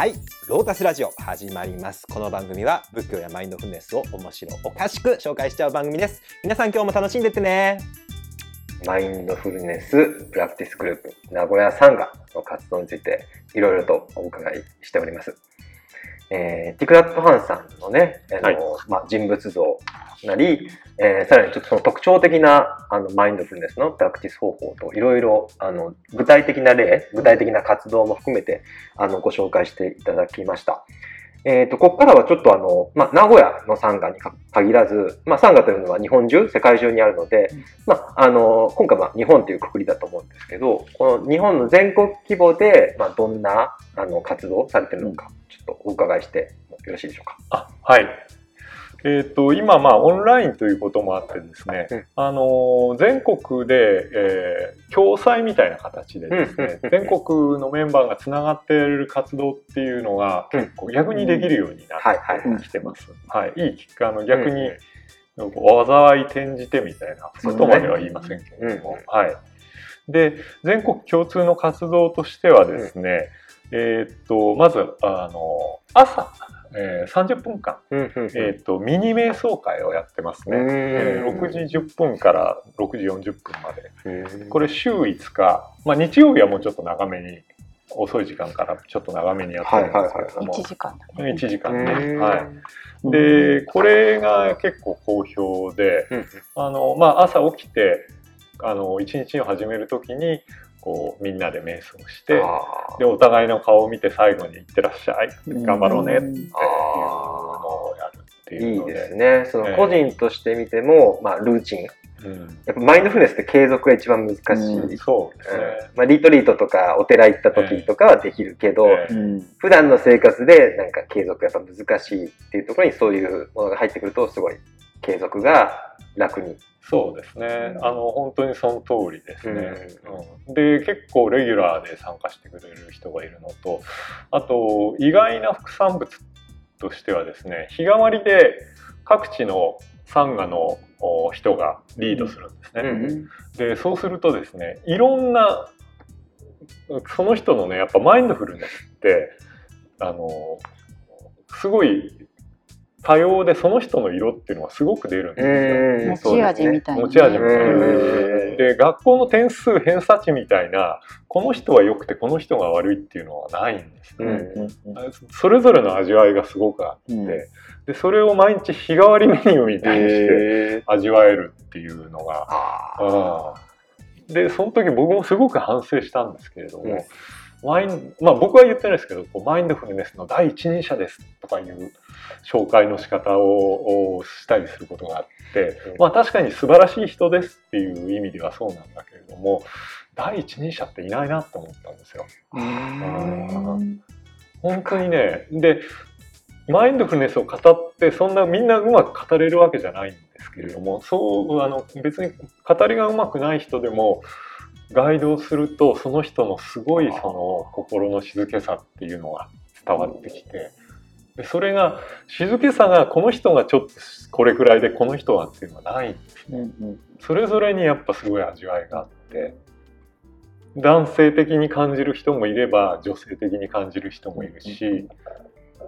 はい、ロータスラジオ始まります。この番組は仏教やマインドフルネスを面白おかしく紹介しちゃう番組です。皆さん今日も楽しんでってね。マインドフルネスプラクティスグループ名古屋サンガの活動についていろいろとお伺いしております。えー、ティクナット・ハンさんのね、あのはいまあ、人物像なり、えーさらにちょっとその特徴的なあのマインドフルネスのプラクティス方法といろいろあの具体的な例、具体的な活動も含めてあのご紹介していただきました。えっ、と、ここからはちょっとあの、まあ、名古屋のサンガにか限らず、まあ、サンガというのは日本中、世界中にあるので、まあ、あの、今回は日本というくくりだと思うんですけど、この日本の全国規模で、まあ、どんなあの活動をされてるのか、ちょっとお伺いしてよろしいでしょうか。あはい。えっ、と、今、まあ、オンラインということもあってですね、うん。あのー全国で、えー共催みたいな形でですね、うん全国のメンバーがつながっている活動っていうのがうん。結構逆にできるようになはいはいはい。ってきてます。はい。いいきっかけ、あの、逆にうん、災い転じてみたいなことまでは言いませんけれども、うんはい。で、全国共通の活動としてはですね、えーっと、まず、あの、朝、えー30分間、うんうんうん。えーっと、ミニ瞑想会をやってますね。うん。えー6時10分から6時40分まで。うんこれ週5日、まあ日曜日はもうちょっと長めに、遅い時間からちょっと長めにやってるんですけれども、1時間だ1時間ね。うんはい。で、これが結構好評で、うんあの、まあ、朝起きて、あの、一日を始めるときに、こう、みんなで瞑想して、あで、お互いの顔を見て最後に行ってらっしゃい、頑張ろうねっていうのあをやるってーいいいうので。ですね。その個人として見ても、まあ、ルーチン。うんやっぱマインドフルネスって継続が一番難しい。うんそうですね。うんまあ、リトリートとかお寺行った時とかはできるけど、ええうん普段の生活でなんか継続がやっぱ難しいっていうところにそういうものが入ってくるとすごい継続が楽に。そうですね。あの、本当にその通りですね。うんで、結構レギュラーで参加してくれる人がいるのと、あと、意外な副産物としてはですね、日替わりで各地のサンガのお人がリードするんですね。うんで、そうするとですね、いろんな、その人のね、やっぱマインドフルネスって、あの、すごい多様で、その人の色っていうのがすごく出るんですよ。うん持ち味みたいなね。持ち味みたいな。うんで学校の点数偏差値みたいなこの人は良くてこの人が悪いっていうのはないんですうね、んそれぞれの味わいがすごくあって、うん。でそれを毎日日替わりメニューみたいにして味わえるっていうのが、あでその時僕もすごく反省したんですけれども、うんマインまあ、僕は言ってないですけどこうマインドフルネスの第一人者ですとかいう紹介の仕方ををしたりすることがあって、うん。まあ確かに素晴らしい人ですっていう意味ではそうなんだけれども第一人者っていないなと思ったんですよ。うん。本当にねでマインドフルネスを語ってそんなみんなうまく語れるわけじゃないんですけれどもそうあの別に語りがうまくない人でもガイドをするとその人のすごいその心の静けさっていうのが伝わってきてでそれが静けさがこの人がちょっとこれくらいでこの人はっていうのはない。んですうんうん。それぞれにやっぱすごい味わいがあって男性的に感じる人もいれば女性的に感じる人もいるし、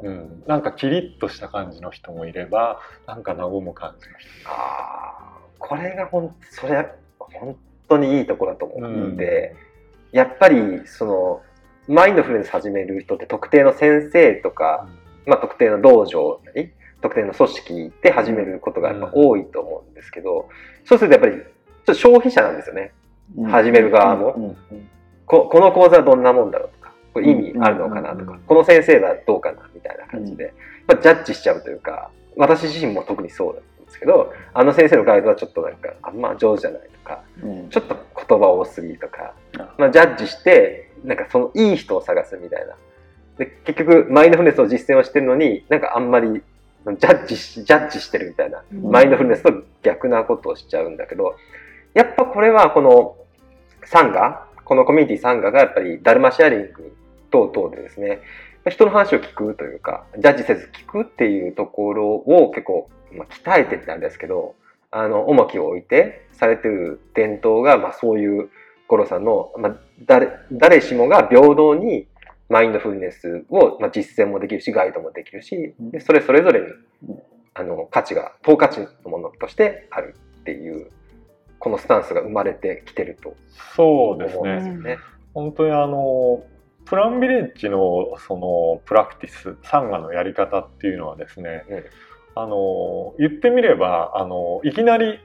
うん、なんかキリッとした感じの人もいればなんか和む感じの人あーこれがほんそれ本当にいいところだと思って、やっぱりそのマインドフルネス始める人って特定の先生とか、まあ、特定の道場なり特定の組織で始めることがやっぱ多いと思うんですけど、そうするとやっぱりちょっと消費者なんですよね。うん。始める側も。うんうんここの講座はどんなもんだろうとかこれ意味あるのかなとか、うんこの先生はどうかなみたいな感じで、まあ、ジャッジしちゃうというか私自身も特にそうだですけどあの先生のガイドはちょっとなんかあんま上手じゃないとかうん。ちょっと言葉多すぎとかあ、まあ、ジャッジしてなんかそのいい人を探すみたいな。で結局マインドフルネスを実践をしてるのになんかあんまりジャッジしジャッジしてるみたいな。マインドフルネスと逆なことをしちゃうんだけど、やっぱこれはこのサンガ、このコミュニティサンガがやっぱりダルマシェアリング等々でですね、人の話を聞くというか、ジャッジせず聞くっていうところを結構、まあ、鍛えてってなんですけど、あの、重きを置いてされてる伝統が、まあそういう五郎さんの、まあ誰、誰しもが平等にマインドフルネスを、まあ、実践もできるしガイドもできるしでそれそれぞれにうんあの価値が等価値のものとしてあるっていうこのスタンスが生まれてきてるとそうです思うんですね。よね。本当にあのプランビレッジのそのプラクティスサンガのやり方っていうのはですね、うんあの言ってみればあのいきなり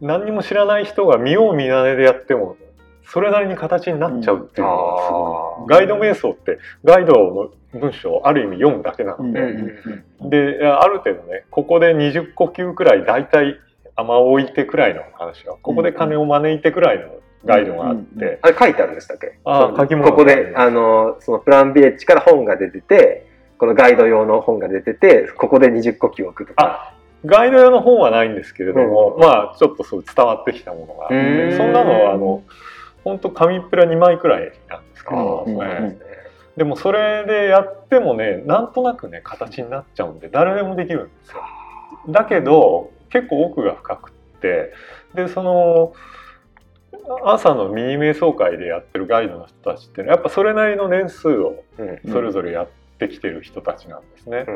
何にも知らない人が見よう見まねでやってもそれなりに形になっちゃうっていうのがすごい、うんガイド瞑想ってガイドの文章をある意味読むだけなので、うんである程度ねここで20呼吸くらい大体甘置いてくらいの話はここで鐘を招いてくらいのガイドがあって、あれ書いてあるんでしたっけ？あ書き物ここであのそのプランビレッジから本が出ててこのガイド用の本が出ててここで20呼吸置くとか。ガイド用の本はないんですけれども、うん。まあちょっとそう伝わってきたものがあって、うんそんなのはあの本当紙っぺら2枚くらいなんですけあど、ーそうなん。えですね。えでもそれでやってもねなんとなくね形になっちゃうんで誰でもできるんですよ。だけど結構奥が深くってでその朝のミニ瞑想会でやってるガイドの人たちっていうのはやっぱそれなりの年数をうん。それぞれやってきてる人たちなんですね。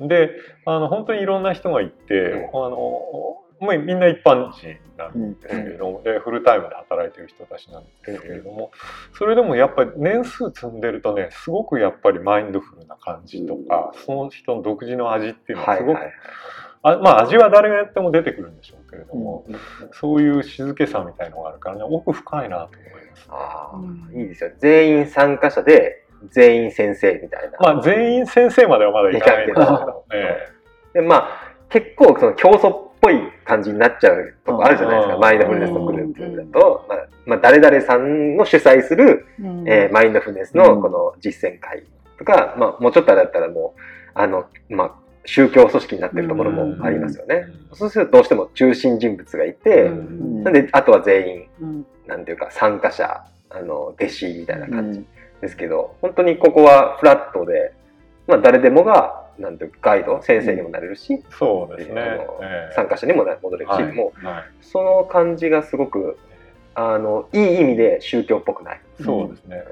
であの本当にいろんな人がいて、あのまあ、みんな一般人なんですけれども、でフルタイムで働いてる人たちなんですけれども、それでもやっぱり年数積んでるとねすごくやっぱりマインドフルな感じとか、その人の独自の味っていうのはすごく、はいはいあまあ味は誰がやっても出てくるんでしょうけれども、そういう静けさみたいのがあるからね奥深いなと思います。あいいですよ。全員参加者で全員先生みたいな。まあ全員先生まではまだいかないけど、えでまあ結構その競争っぽい感じになっちゃうとこあるじゃないですか、うん。マインドフルネスのグループだと、まあまあ、誰々さんの主催する、うん。えーマインドフルネスのこの実践会とか、まあ、もうちょっとあれだったらもうあの、まあ、宗教組織になってるところもありますよね。そうするとどうしても中心人物がいて、うん。なんであとは全員うん。なんていうか参加者あの弟子みたいな感じですけど、本当にここはフラットで、まあ、誰でもがなんていうかガイド先生にもなれるし、そうですね。参加者にもな戻れるし、はい。もうはい。その感じがすごくあのいい意味で宗教っぽくない。そうですね。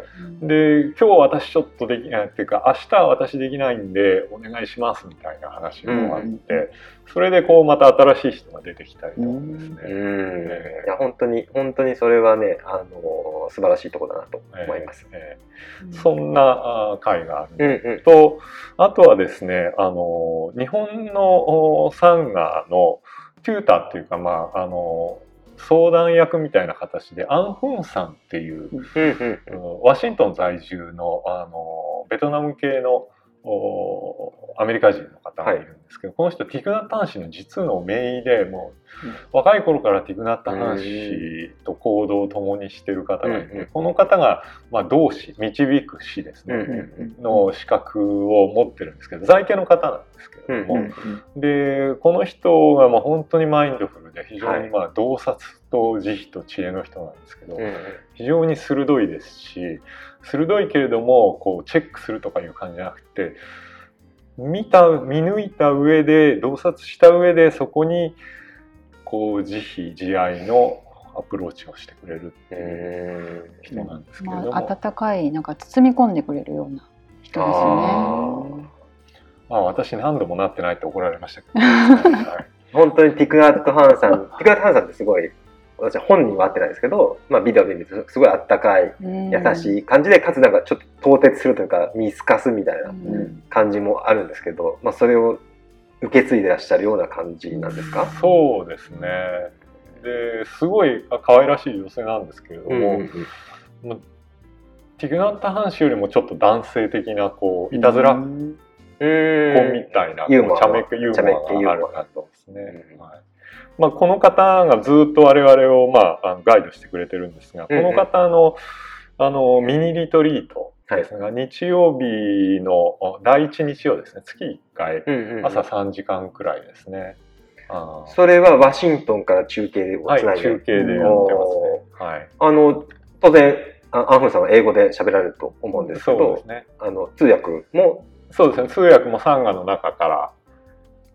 で今日私ちょっとできないっていうか明日は私できないんでお願いしますみたいな話もあって、うんそれでこうまた新しい人が出てきたりとかですね。うんえいや本当に本当にそれはねあの素晴らしいところだなと思います。ええそんなあ会があるうんうんとあとはですねあの日本のおサンガのテューターっていうかまああの相談役みたいな形でアン・フンさんっていうワシントン在住のあのベトナム系のおアメリカ人の方がいるんですけど、この人ティクナッタ・ハン氏の実の姪でもう若い頃からティクナッタ・ハン氏と行動を共にしてる方がいて、うんうんこの方が、まあ、同志導く師ですね、うんうんの資格を持ってるんですけど在家の方なんですけれども、うんでこの人がまあ本当にマインドフルで非常にまあ洞察と慈悲と知恵の人なんですけど、非常に鋭いですし鋭いけれどもこうチェックするとかいう感じじゃなくて見た見抜いた上で洞察した上でそこにこう慈悲慈愛のアプローチをしてくれるっていう人なんですけれども、まあ、温かいなんか包み込んでくれるような人ですよね。まあ私何度もなってないって怒られましたけど、はい。本当にティクナット・ハンさん、ティクナット・ハンさんってすごい、私は本人は会ってないですけど、まあビデオで見るとすごいあったかい、うん。優しい感じで、かつなんかちょっと凍結するというか、見透かすみたいなうん。感じもあるんですけど、まあそれを受け継いでらっしゃるような感じなんですか？そうですね。ですごいあ可愛らしい女性なんですけれども、まあティグナッタ・ハン氏よりもちょっと男性的なこういたずら子みたいな、ユーモアこう茶目っ気ユーモア茶目っ気ユーモアが。ある方ですね。うん。はいまあ、この方がずっと我々を、まあ、ガイドしてくれてるんですが、この方のあのミニリトリートですが、日曜日のあ第一日曜ですね月1回朝3時間くらいですね。それはワシントンから中継をはい、つないで、中継でやってますね。はい、あの当然あアンフンさんは英語で喋られると思うんですけどそうですね。あの通訳もそうですね。通訳もサンガの中から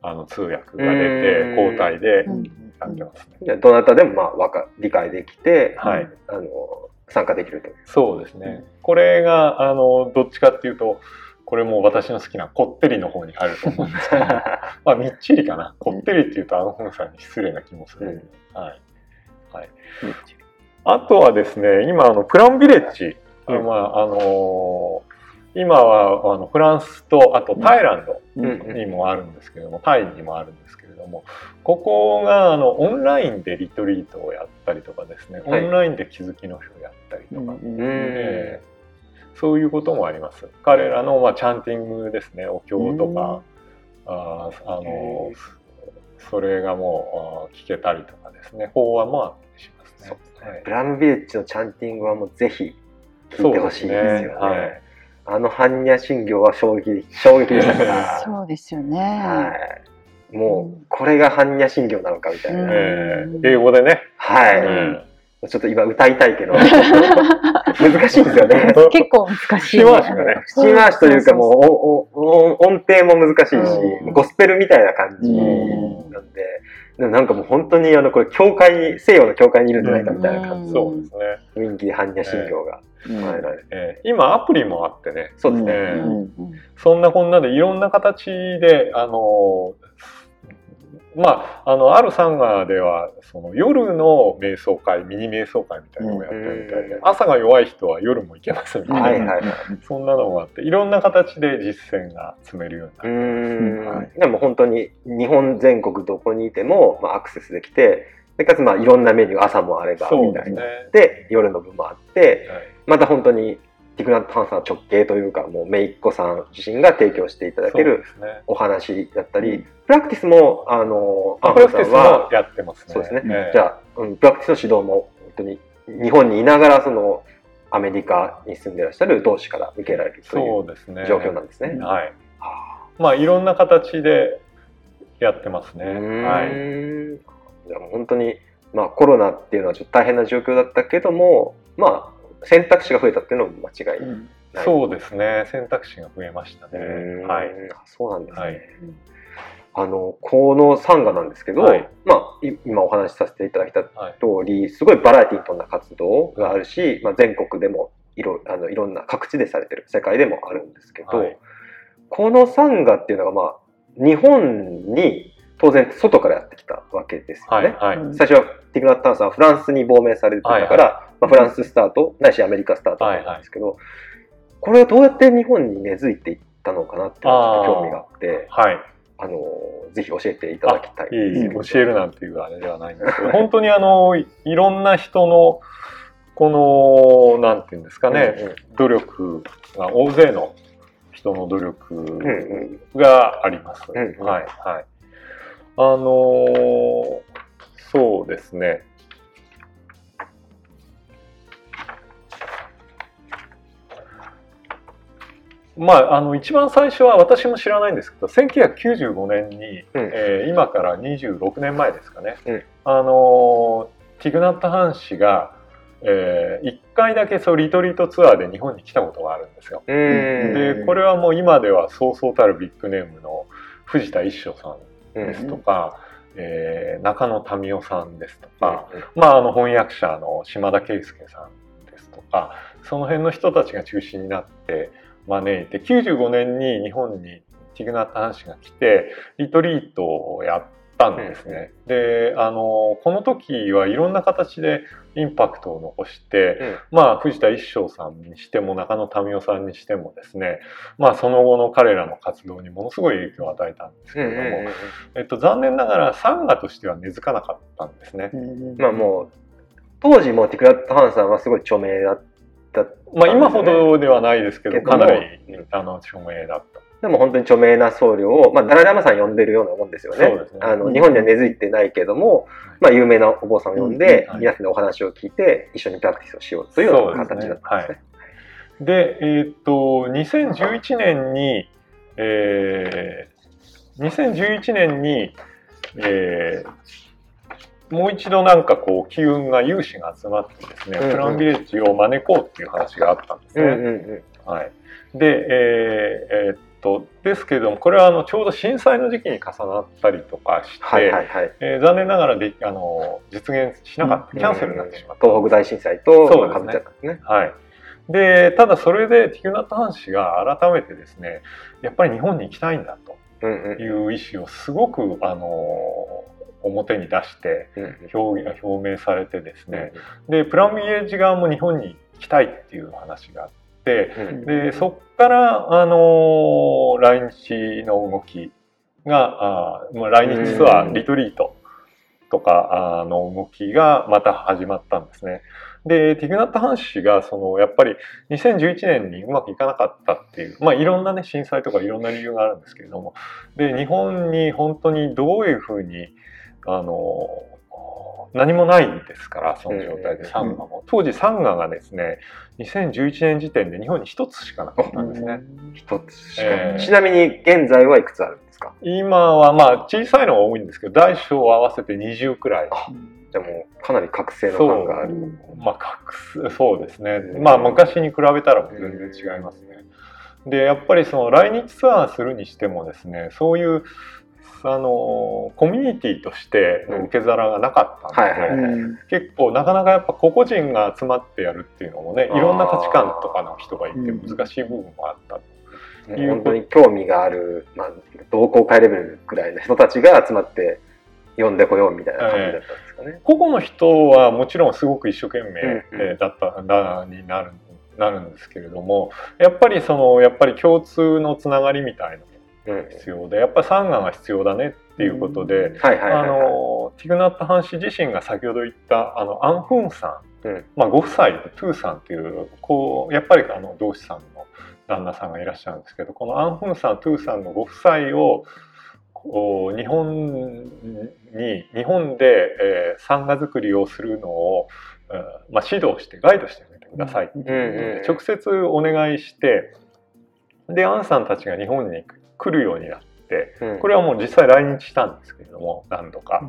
あの通訳が出てうん交代でうんやってますね。じゃあどなたでもまあわか理解できて、はい。あの参加できると。そうですね。これが、あの、どっちかっていうと、これも私の好きなこってりの方に入ると思うんですけど、まあ、みっちりかな。こってりっていうと、あの本さんに失礼な気もする。はい。はい。あとはですね、今、あの、プランビレッジ、うんまあ、あのー今はあのフランスとあとタイランドうんにもあるんですけれども、タイにもあるんですけれどもここがあのオンラインでリトリートをやったりとかですね、はい。オンラインで気づきの日をやったりとか、うんええ。そういうこともあります。彼らの、まあ、チャンティングですねお経とか、あーあのそれがもう聞けたりとかですね法話もあったりしますね。はいブラムビレッジのチャンティングはもうぜひ聞いてほしいですよね。はいあの般若心経は衝撃衝撃でしたから。そうですよね。はい。もうこれが般若心経なのかみたいな。英語でね、はい、うん。ちょっと今歌いたいけど。難しいんですよね。結構難しい。節回しがね。口回しというかもうおおお音程も難しいし、うん。ゴスペルみたいな感じなんで、でもなんかもう本当にあのこれ教会に西洋の教会にいるんじゃないかみたいな感じ。そうですね。の雰囲気で般若心経が。うん唱えられる。ええ今アプリもあってね、そうですね。ええうんそんなこんなでいろんな形で、あの、まあ、あの、あるサンガでは、その夜の瞑想会、ミニ瞑想会みたいなのをやってるみたいで、うん朝が弱い人は夜も行けますみたいな、はいはいはい。そんなのもあって、いろんな形で実践が積めるよううになってーん、はいでも本当に日本全国どこにいても、まあ、アクセスできて、でかつまあいろんなメニュー朝もあればみたいな。。で夜の部もあって、はいまた本当にティクナット・ハンさん直系というかもう姪っ子さん自身が提供していただける。お話だったり、プラクティスもあのアンプラクティスさんはもやってますね。そうですね、ええじゃあ、うん、プラクティスの指導も本当に日本にいながらそのアメリカに住んでらっしゃる同士から受けられるといそううですね。状況なんですね。はい。はまあ、いろんな形でやってますね。はい。じゃあ本当に、まあ、コロナっていうのはちょっと大変な状況だったけども、まあ、選択肢が増えたっていうのも間違いない。そうですね。選択肢が増えましたね。はい。そうなんですね。はいあのこのサンガなんですけど、はいまあ、い今お話しさせていただいたはい。通りすごいバラエティに富んだ活動があるし、まあ、全国でもいろあのいろんな各地でされてる世界でもあるんですけど、はいこのサンガっていうのが、まあ、日本に当然外からやってきたわけですよね。はい。はい。最初はティクナット・タンさんはフランスに亡命されてたから、はいまあ、フランススタートないしアメリカスタートなんですけど、これはどうやって日本に根付いていったのかなっていうのがちょっと興味があってはい。あのぜひ教えていただきたいいえい教えるなんていうあれではないんですけど、本当にあの、いいろんな人の、この、なんていうんですかね、うんうん努力が、大勢の人の努力があります。うんうんはい、はい。あのーそうですね。まあ、あの一番最初は私も知らないんですけど1995年に、うんえー今から26年前ですかね、うんあのティグナット・ハン氏が、え1回だけそうリトリートツアーで日本に来たことがあるんですよ。うんでこれはもう今ではそうそうたるビッグネームの藤田一生さんですとか、えー中野民夫さんですとうんか、まあ、あの翻訳者の島田圭介さんですとかその辺の人たちが中心になって招いて95年に日本にティグナッタ・ハン氏が来てリトリートをやったんですね。であのこの時はいろんな形でインパクトを残して、まあ藤田一生さんにしても中野民夫さんにしてもですねまあその後の彼らの活動にものすごい影響を与えたんですけうんれども、うんうんえっと、残念ながらサンガとしては根付かなかったんですね。まあもう当時もティクラット・ハンさんはすごい著名だったまあ今ほどではないですけど、かなりあの著名だった。でも本当に著名な僧侶を、まあ、ダライ・ラマさん呼んでるようなもんですよね。ね。あの日本には根付いてないけども、まあ、有名なお坊さんを呼んで、うん。はい。皆さんでお話を聞いて一緒にプラクティスをしようというような形だったんですね。で、えーっと、2011年に、えー、2011年に、えーもう一度なんかこう機運が有志が集まってですね、うんうん。プランビレッジを招こうっていう話があったんですね。うんうんうん。はい、で、えーえーっとですけれどもこれはあのちょうど震災の時期に重なったりとかして、はいはいはい。えー残念ながらであの実現しなかった、キャンセルになってしまった、東北大震災とそうですね。かぶっちゃったんですね。はい、でただそれでティグナット・ハン氏が改めてですねやっぱり日本に行きたいんだうんうん。という意思をすごくあの表に出してうん表表明されてですね。でプランビレッジ側も日本に行きたいっていう話があってうん。でそこからあの来日の動きがあまあ来日ツアうん。ーリトリートとかあの動きがまた始まったんですね。でティグナット・ハン氏がそのやっぱり2011年にうまくいかなかったっていうまあいろんなね震災とかいろんな理由があるんですけれども。で日本に本当にどういうふうにあの何もないんですからその状態で。サンガも。当時サンガがですね2011年時点で日本に一つしかなかったんですね。一つしか、えーちなみに現在はいくつあるんですか？今はまあ小さいのが多いんですけど大小合わせて20くらい。じゃあもうかなり覚醒の感がある。まあ隠すそうですね。まあ昔に比べたら全然違いますね。でやっぱりその来日ツアーするにしてもですねそういうあのコミュニティとしての受け皿がなかったので、結構なかなかやっぱ個々人が集まってやるっていうのもねいろんな価値観とかの人がいてうん。難しい部分もあったもう本当に興味がある、まあ、同好会レベルぐらいの人たちが集まって呼んでこようみたいな感じだったんですかね。個々の人はもちろんすごく一生懸命うんえーだっただになるなるんですけれどもやっぱりそのやっぱり共通のつながりみたいな必要でやっぱりサンガが必要だねっていうことで、あ。のティグナット・ハン氏自身が先ほど言ったあのアン・フンさん、うん。まあ、ご夫妻でトゥーさんっていうこうやっぱりあの同志さんの旦那さんがいらっしゃるんですけどこのアン・フンさんトゥーさんのご夫妻をこう日本に日本で、えー、サンガ作りをするのを、えーまあ、指導してガイドしてあげてくださいっていうことで、直接お願いしてでアンさんたちが日本に来るようになってうん。これはもう実際来日したんですけれども何度か。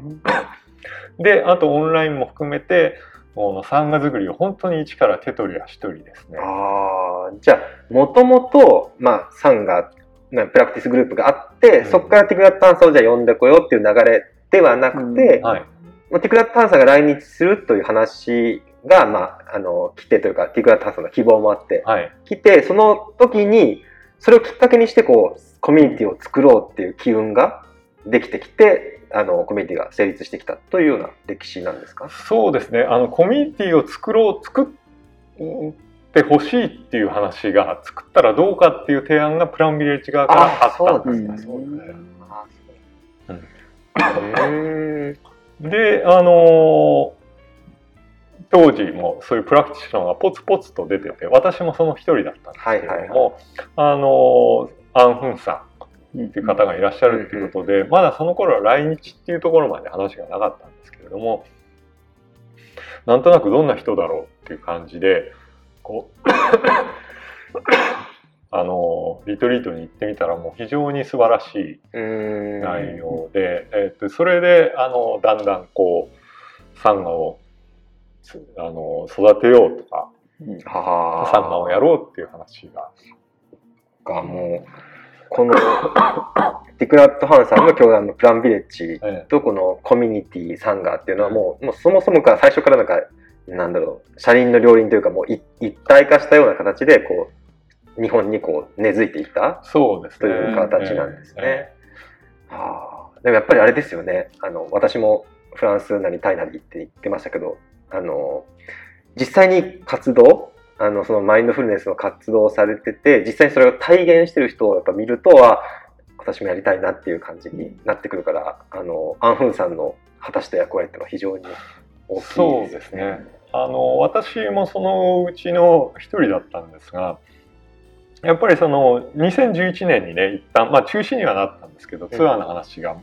であとオンラインも含めてこのサンガ作りを本当に一から手取り足取りですね。ああ、じゃあ、もともと、まあ、サンが、まあプラクティスグループがあって、うん。そこからティクラット・ハンさんをじゃあ呼んでこようっていう流れではなくて、はい、まあティクラット・ハンさんが来日するという話が、まあ、あの、来てというか、ティクラット・ハンさんの希望もあって、はい、来て、その時に、それをきっかけにして、こう、コミュニティを作ろうっていう機運ができてきて、あの、コミュニティが成立してきたというような歴史なんですか？そうですね。あのコミュニティを作ろう作ってほしいっていう話が作ったらどうかっていう提案がプランビレッジ側からあったんですそうなんね。あうん。であの当時もそういうプラクティショナーがポツポツと出てて私もその一人だったんですけれども、あのアン・フンさんっていう方がいらっしゃるっていうことで、まだその頃は来日っていうところまで話がなかったんですけれどもなんとなくどんな人だろうっていう感じでこう あのリトリートに行ってみたらもう非常に素晴らしいうん。内容で、えっとそれであのだんだんこうサンガをつあの育てようとかはサンガをやろうっていう話が。がもうこの ティクラット・ハンさんの教団のプランビレッジえとこのコミュニティサンガーっていうのはもうもうそもそもから最初からなんかなんだろう車輪の両輪というかもうい一体化したような形でこう日本にこう根付いていったそうですね。という形なんですね。えはあ、でもやっぱりあれですよね。あの私もフランスなりタイなりって言ってましたけどあの実際に活動あのそのマインドフルネスの活動をされてて実際にそれを体現してる人をやっぱ見るとは私もやりたいなっていう感じになってくるからあのアン・フンさんの果たした役割っていうのは非常に大きいですそうですね。あの私もそのうちの一人だったんですがやっぱりその2011年にね一旦まあ中止にはなったんですけどツアーの話が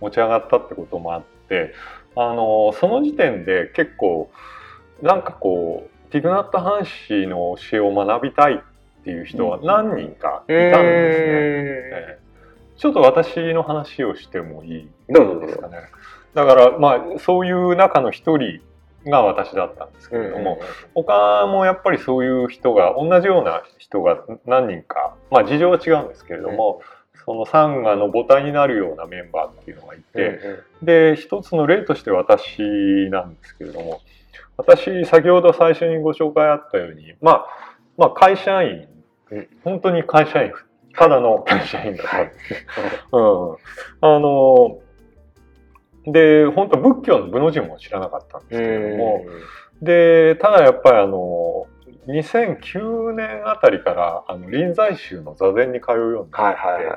持ち上がったってこともあってあのその時点で結構なんかこうティグナット・ハン氏の教えを学びたいっていう人は何人かいたんですね。ええちょっと私の話をしてもいい。ですかね。だからまあそういう中の一人が私だったんですけうんれども、他もやっぱりそういう人が同じような人が何人かまあ事情は違うんですけれども、そのサンガの母体になるようなメンバーっていうのがいて、で一つの例として私なんですけれども私先ほど最初にご紹介あったようにまあまあ会社員うん。本当に会社員ただの会社員だったんですね。うん、あので本当仏教の部の字も知らなかったんですけれども、でただやっぱりあの2009年あたりからあの臨済宗の座禅に通うようになって、はいはいはい。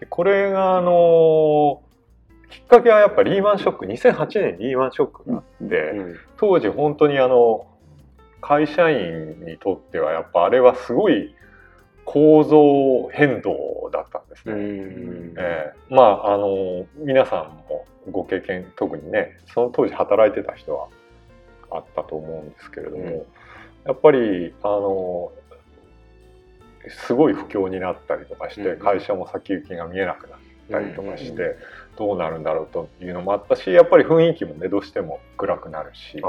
でこれがあのきっかけはやっぱリーマンショック2008年にリーマンショックがあって、うん。当時本当にあの会社員にとってはやっぱあれはすごい構造変動だったんですうね。ん。えーまああの皆さんもご経験特にねその当時働いてた人はあったと思うんですけれども、うんやっぱりあのすごい不況になったりとかして、うん会社も先行きが見えなくなったりとかして、うんどうなるんだろうというのもあったしやっぱり雰囲気もねどうしても暗くなるし。うん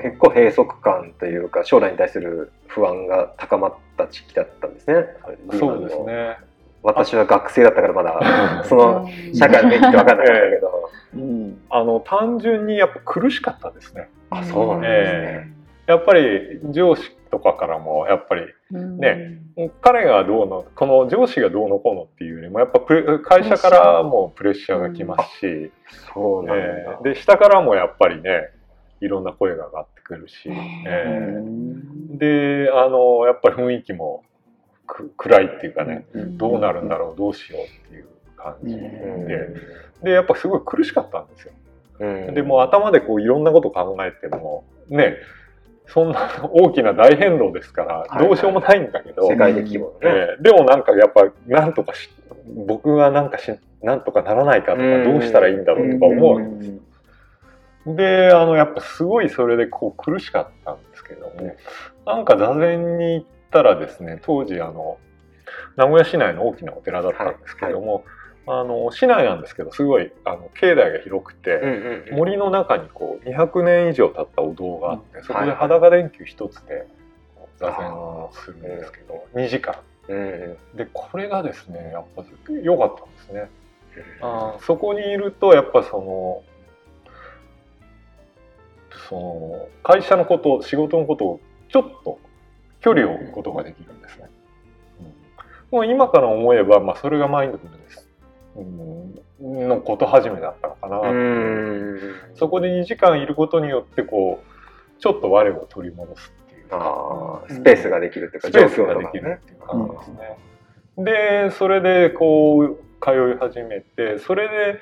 結構閉塞感というか将来に対する不安が高まった時期だったんですね。そうです。ね。私は学生だったからまだ その社会の雰囲気って分かんなかったけど。うんあの単純にやっぱ苦しかったですね。あそうなんですね。やっぱり上司とかからもやっぱりうんね彼がどうのこの上司がどうのこうのっていうよりもやっぱ会社からもプレッシャーがきますし、そうなんだ。えーで下からもやっぱりねいろんな声が上がってくるし、えーであのやっぱり雰囲気もく暗いっていうかね、どうなるんだろうどうしようっていう感じで、うん。でやっぱすごい苦しかったんですよ。うん。でもう頭でこういろんなこと考えてもねそんな大きな大変動ですからはいどうしようもないんだけど、世界的規模のね。えーでもなんかやっぱなんとかし僕がなんかしなんとかならないかとかうん。どうしたらいいんだろうとか思うわけですよ。であのやっぱすごいそれでこう苦しかったんですけどもなんか座禅に行ったらですね当時あの名古屋市内の大きなお寺だったんですけども、あの市内なんですけどすごいあの境内が広くて、うんうんうん。森の中にこう200年以上経ったお堂があって、そこで裸電球一つで座禅をするんですけど、2時間。うんうん。でこれがですねやっぱ良かったんですね。あー。そこにいるとやっぱそのその会社のこと仕事のことをちょっと距離を置くことができるんですね、うん、もう今から思えば、まあ、それがマインドフルネス。うんのこと始めだったのかな。そこで2時間いることによってこうちょっと我を取り戻すっていう。あースペースができるっていうかスペースができるっていう感じですね。でそれでこう通い始めてそれで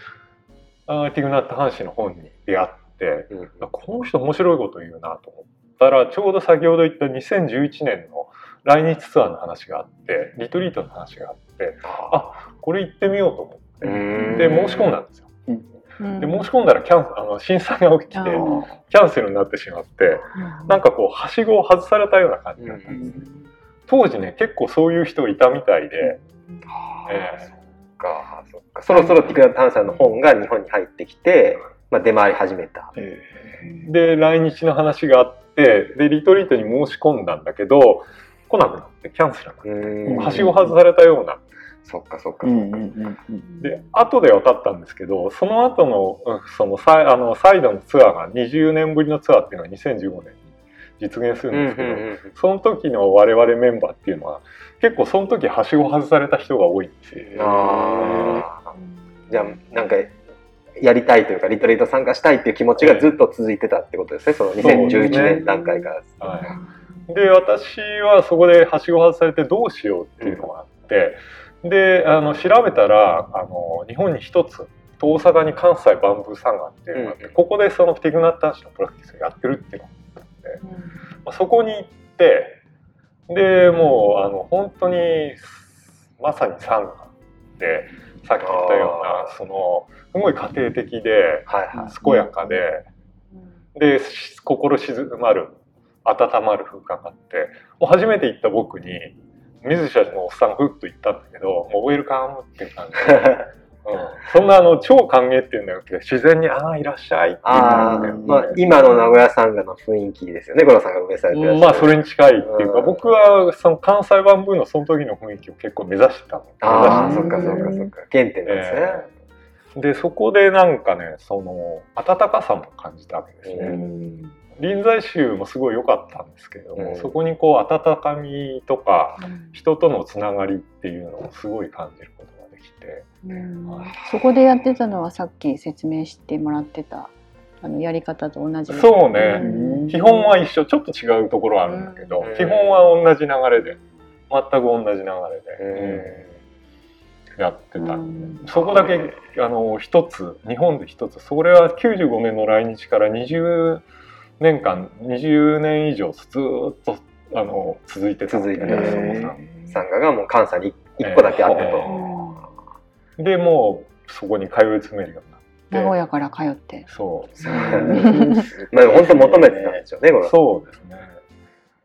あーティグナット・ハン氏の本に出会ってうん。この人面白いこと言うなと思ったらちょうど先ほど言った2011年の来日ツアーの話があってリトリートの話があってあこれ行ってみようと思って。うん。で申し込んだんですよ。うん。で申し込んだらキャンあの震災が起きてあキーャンセルになってしまってなんかこうはしごを外されたような感じだったんですね。当時ね結構そういう人がいたみたいで、えかそっか。そろそろティクナ・タンさんの本が日本に入ってきて、まあ、出回り始めた。ーで来日の話があってでリトリートに申し込んだんだけど来なくなってキャンセルになって。うん。はしご外されたようなそっかそっかうそっか。んうんうんで後で分かったんですけどその後のうんそのサイあのサイドのツアーが20年ぶりのツアーっていうのが2015年に実現するんですけど、その時の我々メンバーっていうのは結構その時はしご外された人が多いんですよ。じゃあなんかやりたいというかリトリート参加したいっていう気持ちがずっと続いてたってことですねその2011年段階から。はい、で私はそこではしご外されてどうしようっていうのがあって、であの調べたらあの日本に一つ大阪に関西バンブーサンガっていうのがあって、うんここでそのティグナッターシのプラクティスをやってるっていうのがあって、まあ、そこに行ってでもうあの本当にまさにサンガでさっき言ったようあなそのすごい家庭的ではいはい。健やかで。でし心静まる温まる空間があってもう初めて行った僕に水社のおっさんがふっと言ったんだけどもうウェルカムっていう感じ。で、そんなあの超歓迎っていうんだけど自然に「ああいらっしゃい」っていうああ感じで、まあ、今の名古屋サンガの雰囲気ですよね、五郎さんが運営されて。まあそれに近いっていうか、うん。僕はその関西バンブーのその時の雰囲気を結構目指してたの。そっかそっかそっか。原点なんですね。えでそこでなんかねその温かさも感じたわけですね、うん臨済宗もすごい良かったんですけれども、うん。そこにこう温かみとか人とのつながりっていうのをすごい感じることができてうん。そこでやってたのはさっき説明してもらってたあのやり方と同じそうね。うん。基本は一緒ちょっと違うところはあるんだけど、うん。基本は同じ流れで全く同じ流れで、うん。やってたそこだけあの一つ日本で一つそれは95年の来日から20年間20年以上ずーっとあの続いてたんで続いてそたんですのさサンガがもう関西に一個だけあったえと。でもうそこに通い詰めるようになって。名古屋から通って。そう。まあ本当求めてたんでしょうね、五郎さん。そうですね。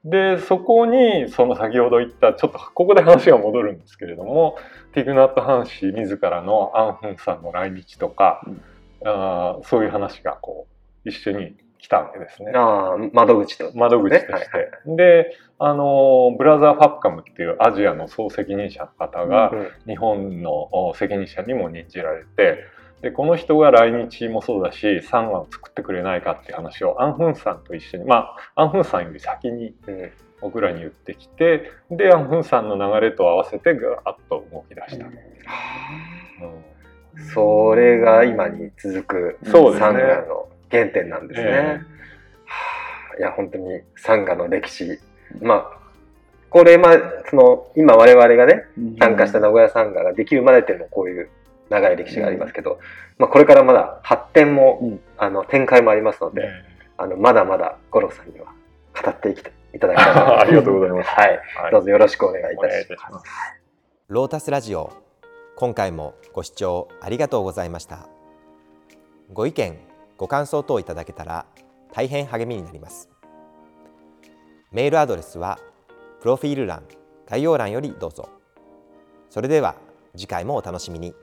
でそこにその先ほど言ったちょっとここで話が戻るんですけれどもティグナット・ハン氏自らのアン・フンさんの来日とか、うん。あーそういう話がこう一緒に来たわけですね。ああ、窓口と。窓口として。はいはいで、あの、ブラザー・ファッカムっていうアジアの総責任者の方が、うん日本のお責任者にも任じられて、で、この人が来日もそうだし、サンガを作ってくれないかっていう話をアン・フンさんと一緒に、まあ、アン・フンさんより先にうん僕らに言ってきて、で、アン・フンさんの流れと合わせてガーッと動き出した。うんそれが今に続くサンガの原点なんですね。ええはあいや、本当にサンガの歴史。まあ、これ、まあ、その、今我々がね、参加した名古屋サンガができるまでっていうのもこういう長い歴史がありますけど、まあ、これからまだ発展も、うんあの、展開もありますので、えあの、まだまだ五郎さんには語っていきたいただきたいと思います。ありがとうございますはい。はいどうぞよろしくお願いいたしたます。します。ロータスラジオ今回もご視聴ありがとうございましたご意見ご感想等いただけたら大変励みになります。メールアドレスはプロフィール欄概要欄よりどうぞ。それでは次回もお楽しみに。